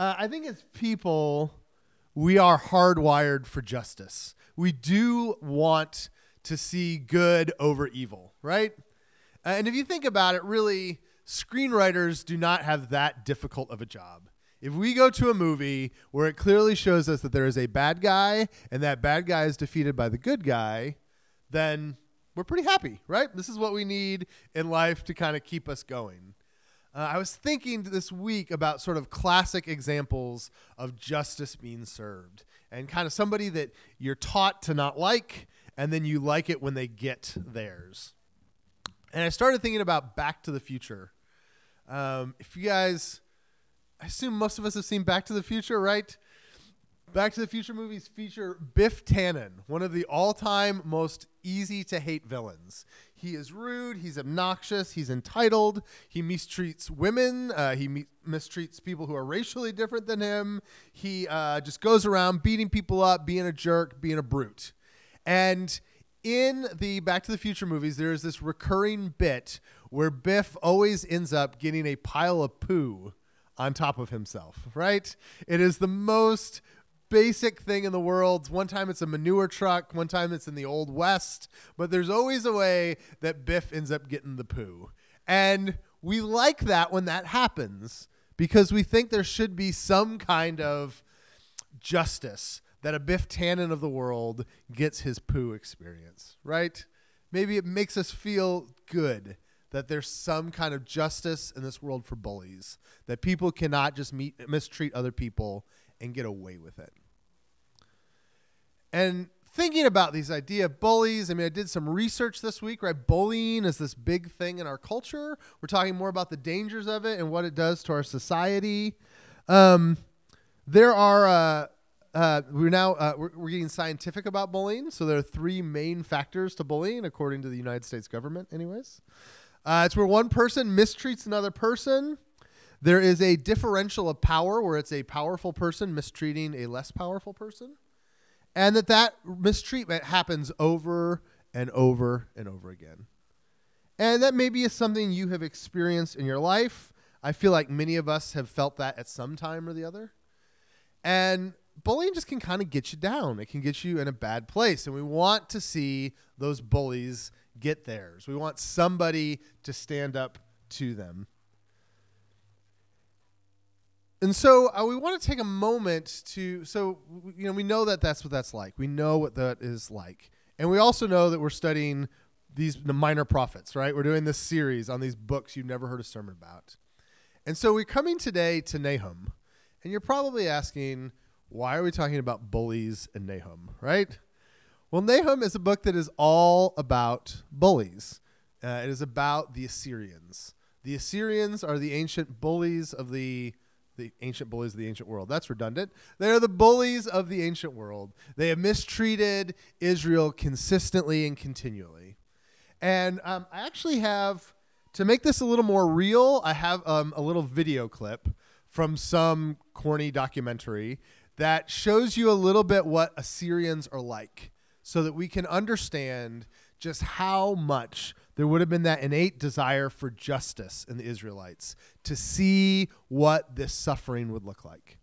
Uh, I think as people, we are hardwired for justice. We do want to see good over evil, right? Uh, and if you think about it, really, screenwriters do not have that difficult of a job. If we go to a movie where it clearly shows us that there is a bad guy and that bad guy is defeated by the good guy, then we're pretty happy, right? This is what we need in life to kind of keep us going. Uh, I was thinking this week about sort of classic examples of justice being served and kind of somebody that you're taught to not like, and then you like it when they get theirs. And I started thinking about Back to the Future. Um, if you guys, I assume most of us have seen Back to the Future, right? Back to the Future movies feature Biff Tannen, one of the all time most easy to hate villains. He is rude, he's obnoxious, he's entitled, he mistreats women, uh, he me- mistreats people who are racially different than him. He uh, just goes around beating people up, being a jerk, being a brute. And in the Back to the Future movies, there is this recurring bit where Biff always ends up getting a pile of poo on top of himself, right? It is the most basic thing in the world. One time it's a manure truck, one time it's in the old west, but there's always a way that Biff ends up getting the poo. And we like that when that happens because we think there should be some kind of justice that a Biff Tannen of the world gets his poo experience, right? Maybe it makes us feel good that there's some kind of justice in this world for bullies, that people cannot just meet, mistreat other people and get away with it. And thinking about these idea of bullies, I mean, I did some research this week, right? Bullying is this big thing in our culture. We're talking more about the dangers of it and what it does to our society. Um, there are, uh, uh, we're now uh, we're, we're getting scientific about bullying. So there are three main factors to bullying, according to the United States government, anyways. Uh, it's where one person mistreats another person. There is a differential of power where it's a powerful person mistreating a less powerful person and that that mistreatment happens over and over and over again. And that maybe is something you have experienced in your life. I feel like many of us have felt that at some time or the other. And bullying just can kind of get you down. It can get you in a bad place. And we want to see those bullies get theirs. We want somebody to stand up to them. And so uh, we want to take a moment to so you know we know that that's what that's like. We know what that is like. And we also know that we're studying these the minor prophets, right? We're doing this series on these books you've never heard a sermon about. And so we're coming today to Nahum. And you're probably asking, why are we talking about bullies and Nahum, right? Well, Nahum is a book that is all about bullies. Uh, it is about the Assyrians. The Assyrians are the ancient bullies of the the ancient bullies of the ancient world. That's redundant. They are the bullies of the ancient world. They have mistreated Israel consistently and continually. And um, I actually have, to make this a little more real, I have um, a little video clip from some corny documentary that shows you a little bit what Assyrians are like so that we can understand just how much there would have been that innate desire for justice in the Israelites to see what this suffering would look like.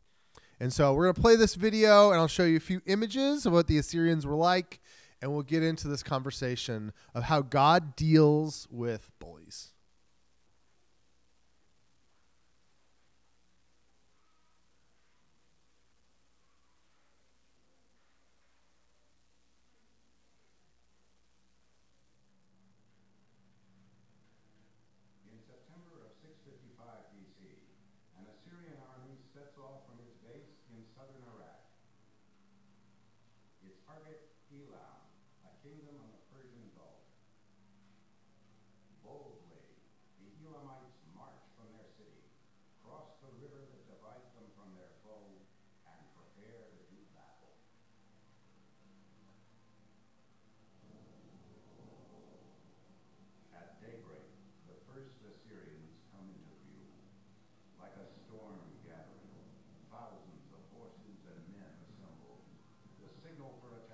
And so we're going to play this video and I'll show you a few images of what the Assyrians were like, and we'll get into this conversation of how God deals with bullies. In September of 655 BC, an Assyrian army sets off from its base in southern Iraq. Its target, Elam, a kingdom on the Persian Gulf. Boldly, the Elamites march from their city, cross the river that divides them from their foe, and At daybreak, the first Assyrians come into view. Like a storm gathering, thousands of horses and men assemble. The signal for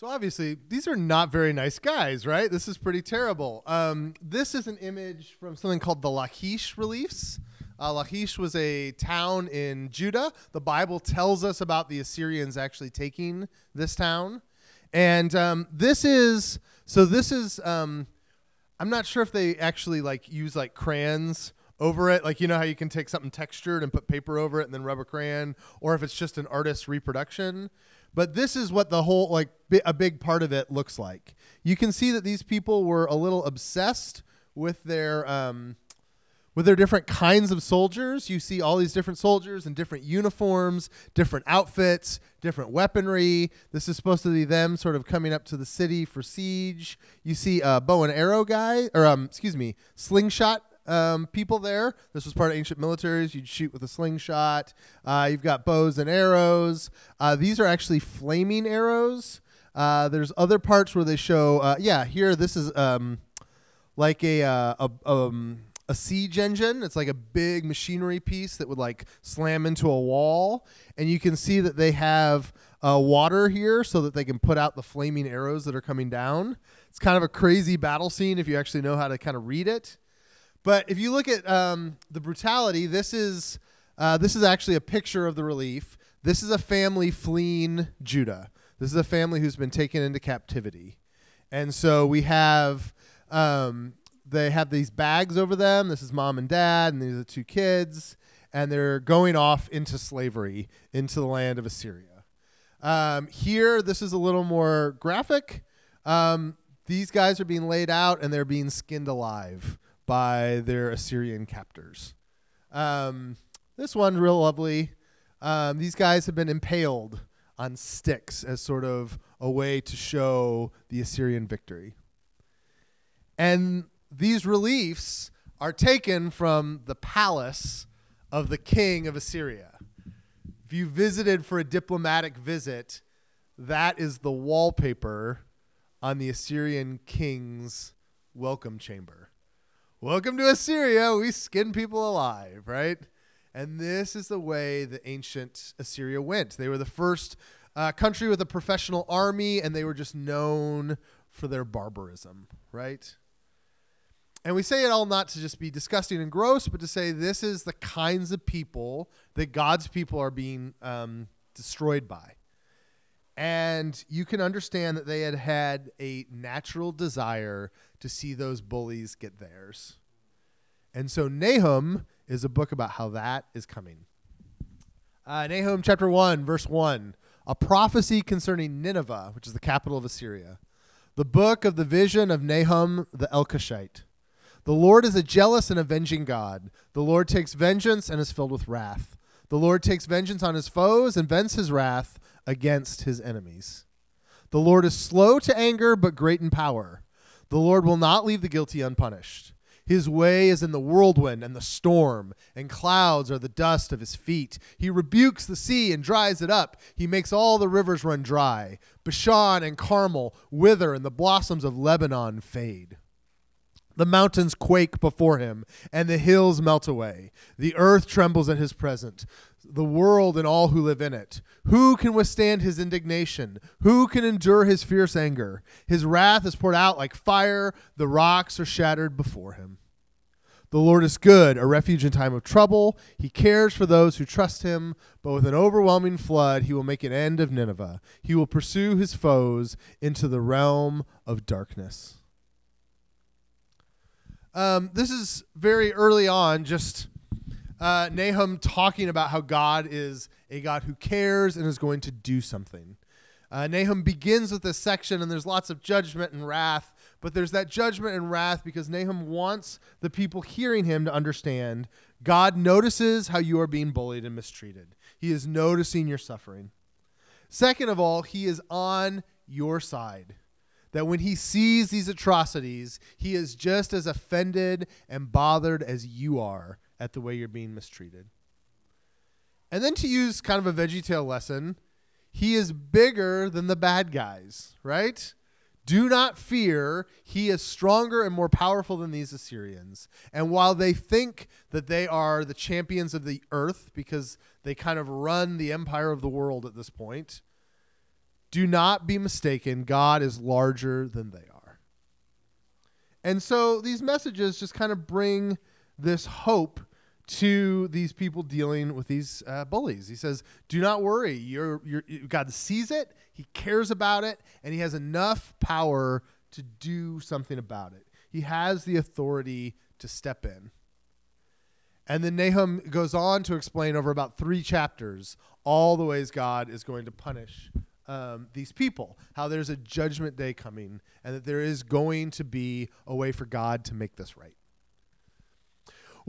So obviously, these are not very nice guys, right? This is pretty terrible. Um, this is an image from something called the Lachish reliefs. Uh, Lachish was a town in Judah. The Bible tells us about the Assyrians actually taking this town, and um, this is so. This is um, I'm not sure if they actually like use like crayons over it, like you know how you can take something textured and put paper over it and then rub a crayon, or if it's just an artist's reproduction. But this is what the whole like a big part of it looks like. You can see that these people were a little obsessed with their um, with their different kinds of soldiers. You see all these different soldiers in different uniforms, different outfits, different weaponry. This is supposed to be them sort of coming up to the city for siege. You see a bow and arrow guy, or um, excuse me, slingshot um, people there. This was part of ancient militaries. You'd shoot with a slingshot. Uh, you've got bows and arrows. Uh, these are actually flaming arrows. Uh, there's other parts where they show, uh, yeah, here this is um, like a, uh, a um, a siege engine. It's like a big machinery piece that would like slam into a wall, and you can see that they have uh, water here so that they can put out the flaming arrows that are coming down. It's kind of a crazy battle scene if you actually know how to kind of read it. But if you look at um, the brutality, this is uh, this is actually a picture of the relief. This is a family fleeing Judah. This is a family who's been taken into captivity, and so we have um, they have these bags over them. This is mom and dad, and these are two kids, and they're going off into slavery into the land of Assyria. Um, here, this is a little more graphic. Um, these guys are being laid out, and they're being skinned alive by their Assyrian captors. Um, this one, real lovely. Um, these guys have been impaled on sticks as sort of a way to show the Assyrian victory. And these reliefs are taken from the palace of the king of Assyria. If you visited for a diplomatic visit, that is the wallpaper on the Assyrian king's welcome chamber. Welcome to Assyria. We skin people alive, right? And this is the way the ancient Assyria went. They were the first uh, country with a professional army, and they were just known for their barbarism, right? And we say it all not to just be disgusting and gross, but to say this is the kinds of people that God's people are being um, destroyed by. And you can understand that they had had a natural desire to see those bullies get theirs. And so Nahum is a book about how that is coming. Uh, Nahum chapter 1, verse 1, a prophecy concerning Nineveh, which is the capital of Assyria. The book of the vision of Nahum the Elkoshite. The Lord is a jealous and avenging God. The Lord takes vengeance and is filled with wrath. The Lord takes vengeance on his foes and vents his wrath against his enemies. The Lord is slow to anger, but great in power. The Lord will not leave the guilty unpunished. His way is in the whirlwind and the storm, and clouds are the dust of his feet. He rebukes the sea and dries it up. He makes all the rivers run dry. Bashan and Carmel wither, and the blossoms of Lebanon fade. The mountains quake before him, and the hills melt away. The earth trembles at his presence, the world and all who live in it. Who can withstand his indignation? Who can endure his fierce anger? His wrath is poured out like fire, the rocks are shattered before him. The Lord is good, a refuge in time of trouble. He cares for those who trust him, but with an overwhelming flood, he will make an end of Nineveh. He will pursue his foes into the realm of darkness. Um, this is very early on, just uh, Nahum talking about how God is a God who cares and is going to do something. Uh, Nahum begins with this section, and there's lots of judgment and wrath, but there's that judgment and wrath because Nahum wants the people hearing him to understand God notices how you are being bullied and mistreated. He is noticing your suffering. Second of all, he is on your side that when he sees these atrocities, he is just as offended and bothered as you are at the way you're being mistreated. And then to use kind of a veggie tale lesson, he is bigger than the bad guys, right? Do not fear. He is stronger and more powerful than these Assyrians. And while they think that they are the champions of the earth because they kind of run the empire of the world at this point, Do not be mistaken, God is larger than they are. And so these messages just kind of bring this hope to these people dealing with these uh, bullies. He says, "Do not worry. You're, God sees it. He cares about it, and He has enough power to do something about it. He has the authority to step in." And then Nahum goes on to explain over about three chapters all the ways God is going to punish um, these people, how there's a judgment day coming, and that there is going to be a way for God to make this right.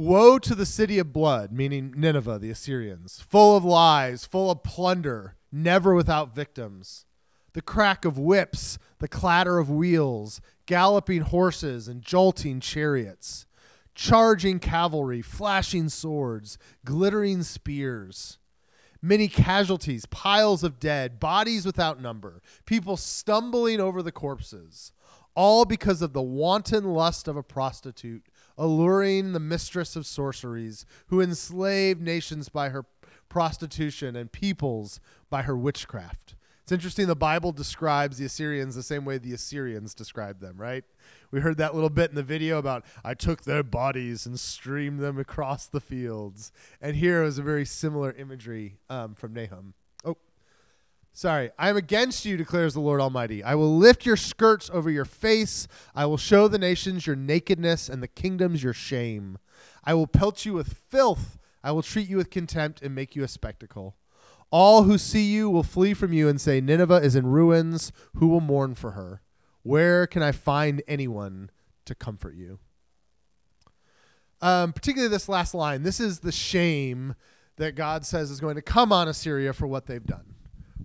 Woe to the city of blood, meaning Nineveh, the Assyrians, full of lies, full of plunder, never without victims. The crack of whips, the clatter of wheels, galloping horses, and jolting chariots charging cavalry, flashing swords, glittering spears. Many casualties, piles of dead, bodies without number, people stumbling over the corpses, all because of the wanton lust of a prostitute, alluring the mistress of sorceries, who enslaved nations by her prostitution and peoples by her witchcraft. It's interesting the Bible describes the Assyrians the same way the Assyrians described them, right? We heard that little bit in the video about I took their bodies and streamed them across the fields. And here is a very similar imagery um, from Nahum. Sorry. I am against you, declares the Lord Almighty. I will lift your skirts over your face. I will show the nations your nakedness and the kingdoms your shame. I will pelt you with filth. I will treat you with contempt and make you a spectacle. All who see you will flee from you and say, Nineveh is in ruins. Who will mourn for her? Where can I find anyone to comfort you? Um, particularly this last line. This is the shame that God says is going to come on Assyria for what they've done,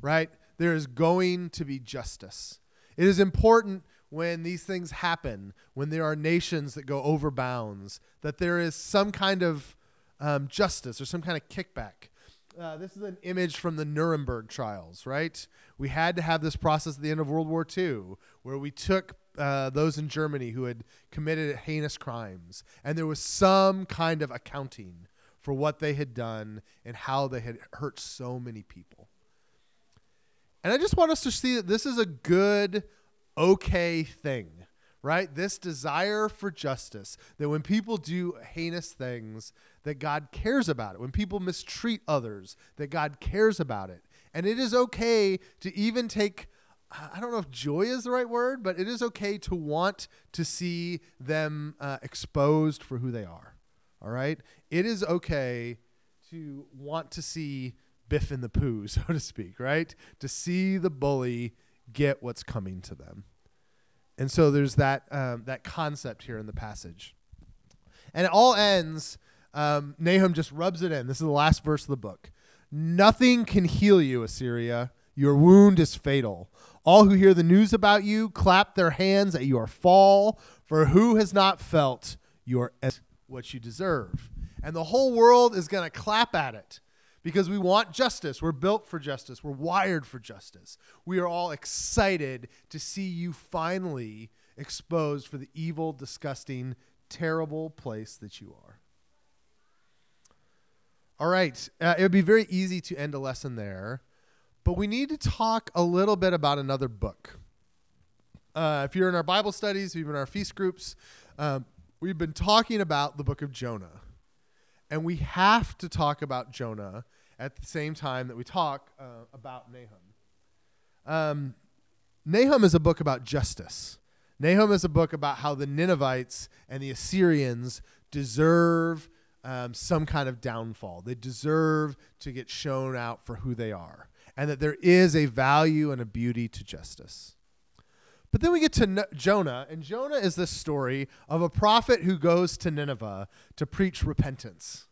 right? There is going to be justice. It is important when these things happen, when there are nations that go over bounds, that there is some kind of um, justice or some kind of kickback. Uh, this is an image from the Nuremberg trials, right? We had to have this process at the end of World War II where we took uh, those in Germany who had committed heinous crimes, and there was some kind of accounting for what they had done and how they had hurt so many people. And I just want us to see that this is a good, okay thing right? This desire for justice, that when people do heinous things, that God cares about it. When people mistreat others, that God cares about it. And it is okay to even take I don't know if joy is the right word, but it is okay to want to see them uh, exposed for who they are. All right? It is okay to want to see Biff in the poo, so to speak, right? To see the bully get what's coming to them. And so there's that um, that concept here in the passage, and it all ends. Um, Nahum just rubs it in. This is the last verse of the book. Nothing can heal you, Assyria. Your wound is fatal. All who hear the news about you clap their hands at your fall, for who has not felt your what you deserve? And the whole world is going to clap at it because we want justice. We're built for justice. We're wired for justice. We are all excited to see you finally exposed for the evil, disgusting, terrible place that you are. All right. Uh, it would be very easy to end a lesson there, but we need to talk a little bit about another book. Uh, if you're in our Bible studies, if you're in our feast groups, um, we've been talking about the book of Jonah. And we have to talk about Jonah at the same time that we talk uh, about Nahum. Um, Nahum is a book about justice. Nahum is a book about how the Ninevites and the Assyrians deserve um, some kind of downfall. They deserve to get shown out for who they are, and that there is a value and a beauty to justice. But then we get to no- Jonah, and Jonah is the story of a prophet who goes to Nineveh to preach repentance.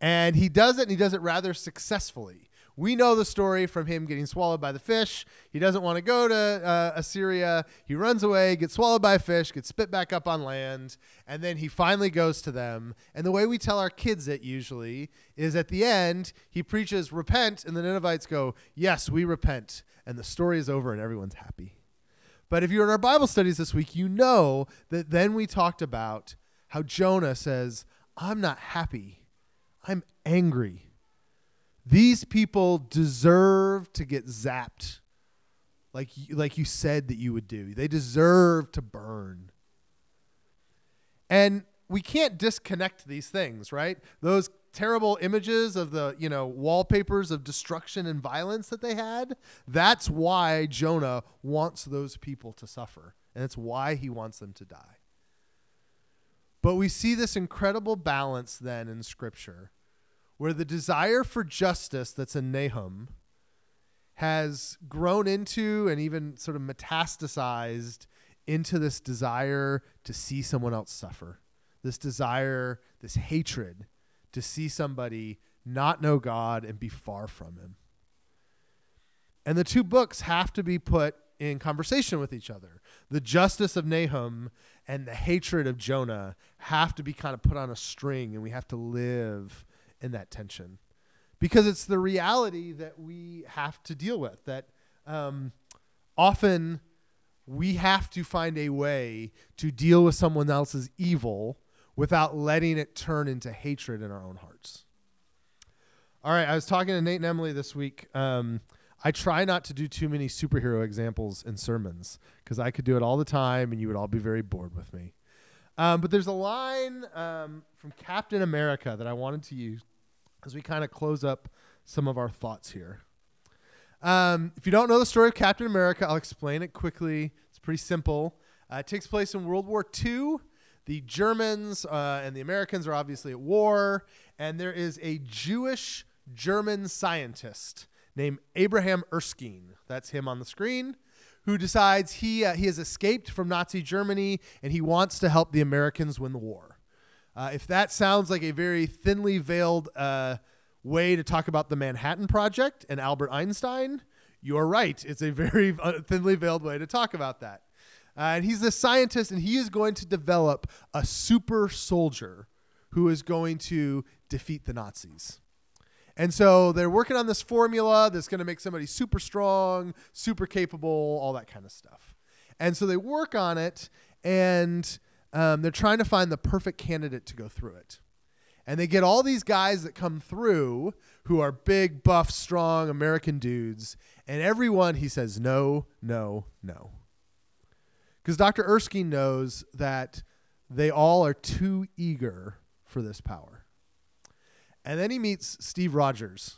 And he does it, and he does it rather successfully. We know the story from him getting swallowed by the fish. He doesn't want to go to uh, Assyria. He runs away, gets swallowed by a fish, gets spit back up on land, and then he finally goes to them. And the way we tell our kids it usually is at the end, he preaches, Repent, and the Ninevites go, Yes, we repent. And the story is over, and everyone's happy. But if you're in our Bible studies this week, you know that then we talked about how Jonah says, I'm not happy I'm angry. These people deserve to get zapped like you, like you said that you would do. They deserve to burn. And we can't disconnect these things, right? Those terrible images of the, you know, wallpapers of destruction and violence that they had, that's why Jonah wants those people to suffer. And it's why he wants them to die. But we see this incredible balance then in scripture where the desire for justice that's in Nahum has grown into and even sort of metastasized into this desire to see someone else suffer. This desire, this hatred to see somebody not know God and be far from Him. And the two books have to be put in conversation with each other. The justice of Nahum and the hatred of Jonah have to be kind of put on a string, and we have to live in that tension because it's the reality that we have to deal with. That um, often we have to find a way to deal with someone else's evil without letting it turn into hatred in our own hearts. All right, I was talking to Nate and Emily this week. Um, I try not to do too many superhero examples in sermons because I could do it all the time and you would all be very bored with me. Um, but there's a line um, from Captain America that I wanted to use as we kind of close up some of our thoughts here. Um, if you don't know the story of Captain America, I'll explain it quickly. It's pretty simple. Uh, it takes place in World War II the Germans uh, and the Americans are obviously at war, and there is a Jewish German scientist named Abraham Erskine. That's him on the screen. Who decides he uh, he has escaped from Nazi Germany and he wants to help the Americans win the war. Uh, if that sounds like a very thinly veiled uh, way to talk about the Manhattan Project and Albert Einstein, you're right. It's a very uh, thinly veiled way to talk about that. Uh, and he's a scientist, and he is going to develop a super soldier who is going to defeat the Nazis. And so they're working on this formula that's going to make somebody super strong, super capable, all that kind of stuff. And so they work on it, and um, they're trying to find the perfect candidate to go through it. And they get all these guys that come through who are big, buff, strong American dudes. And everyone, he says, no, no, no. Because Dr. Erskine knows that they all are too eager for this power. And then he meets Steve Rogers.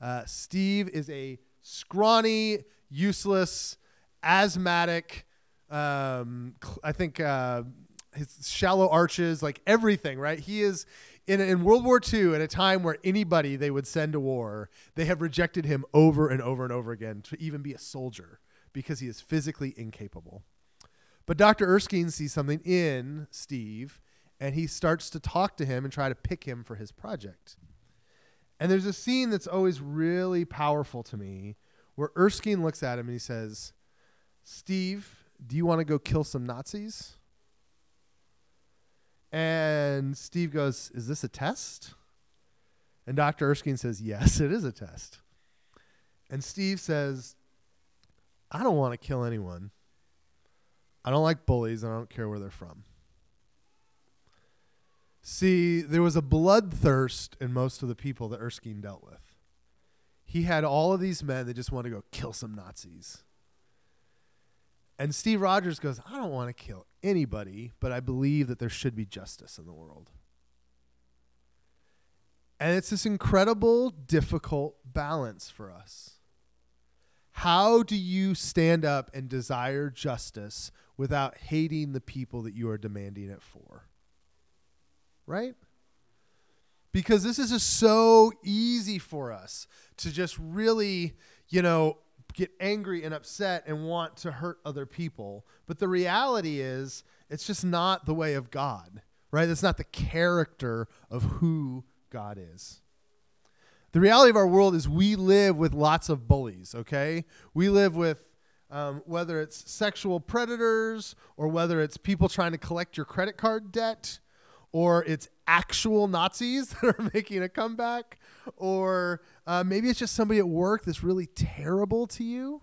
Uh, Steve is a scrawny, useless, asthmatic, um, I think uh, his shallow arches, like everything, right? He is in, in World War II at a time where anybody they would send to war, they have rejected him over and over and over again to even be a soldier because he is physically incapable. But Dr. Erskine sees something in Steve and he starts to talk to him and try to pick him for his project. And there's a scene that's always really powerful to me where Erskine looks at him and he says, Steve, do you want to go kill some Nazis? And Steve goes, Is this a test? And Dr. Erskine says, Yes, it is a test. And Steve says, I don't want to kill anyone. I don't like bullies and I don't care where they're from. See, there was a bloodthirst in most of the people that Erskine dealt with. He had all of these men that just want to go kill some Nazis. And Steve Rogers goes, I don't want to kill anybody, but I believe that there should be justice in the world. And it's this incredible, difficult balance for us. How do you stand up and desire justice without hating the people that you are demanding it for? Right? Because this is just so easy for us to just really, you know, get angry and upset and want to hurt other people. But the reality is, it's just not the way of God, right? That's not the character of who God is. The reality of our world is we live with lots of bullies, okay? We live with um, whether it's sexual predators or whether it's people trying to collect your credit card debt or it's actual Nazis that are making a comeback or uh, maybe it's just somebody at work that's really terrible to you.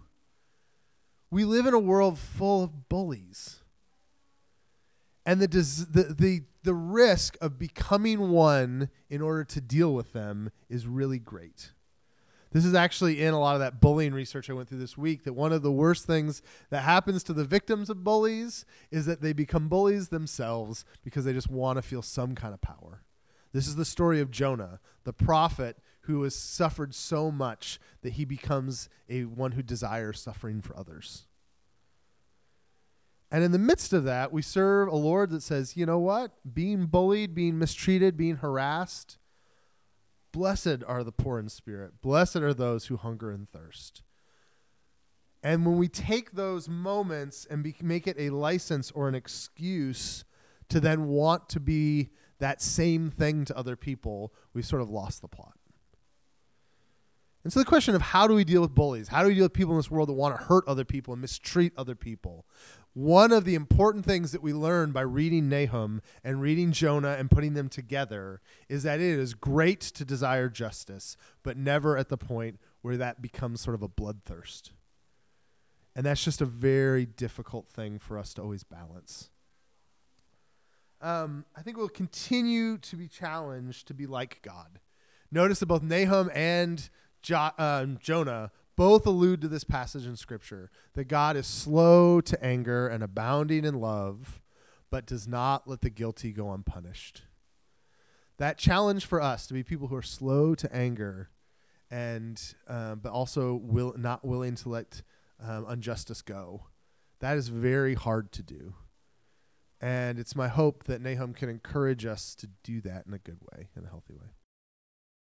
We live in a world full of bullies. And the, des- the, the, the risk of becoming one in order to deal with them is really great. This is actually in a lot of that bullying research I went through this week that one of the worst things that happens to the victims of bullies is that they become bullies themselves because they just want to feel some kind of power. This is the story of Jonah, the prophet who has suffered so much that he becomes a one who desires suffering for others. And in the midst of that, we serve a Lord that says, you know what? Being bullied, being mistreated, being harassed, blessed are the poor in spirit. Blessed are those who hunger and thirst. And when we take those moments and be, make it a license or an excuse to then want to be that same thing to other people, we've sort of lost the plot. And so the question of how do we deal with bullies? How do we deal with people in this world that want to hurt other people and mistreat other people? One of the important things that we learn by reading Nahum and reading Jonah and putting them together is that it is great to desire justice, but never at the point where that becomes sort of a bloodthirst. And that's just a very difficult thing for us to always balance. Um, I think we'll continue to be challenged to be like God. Notice that both Nahum and jo- um, Jonah both allude to this passage in Scripture that God is slow to anger and abounding in love, but does not let the guilty go unpunished. That challenge for us to be people who are slow to anger, and um, but also will not willing to let um, injustice go. That is very hard to do. And it's my hope that Nahum can encourage us to do that in a good way, in a healthy way.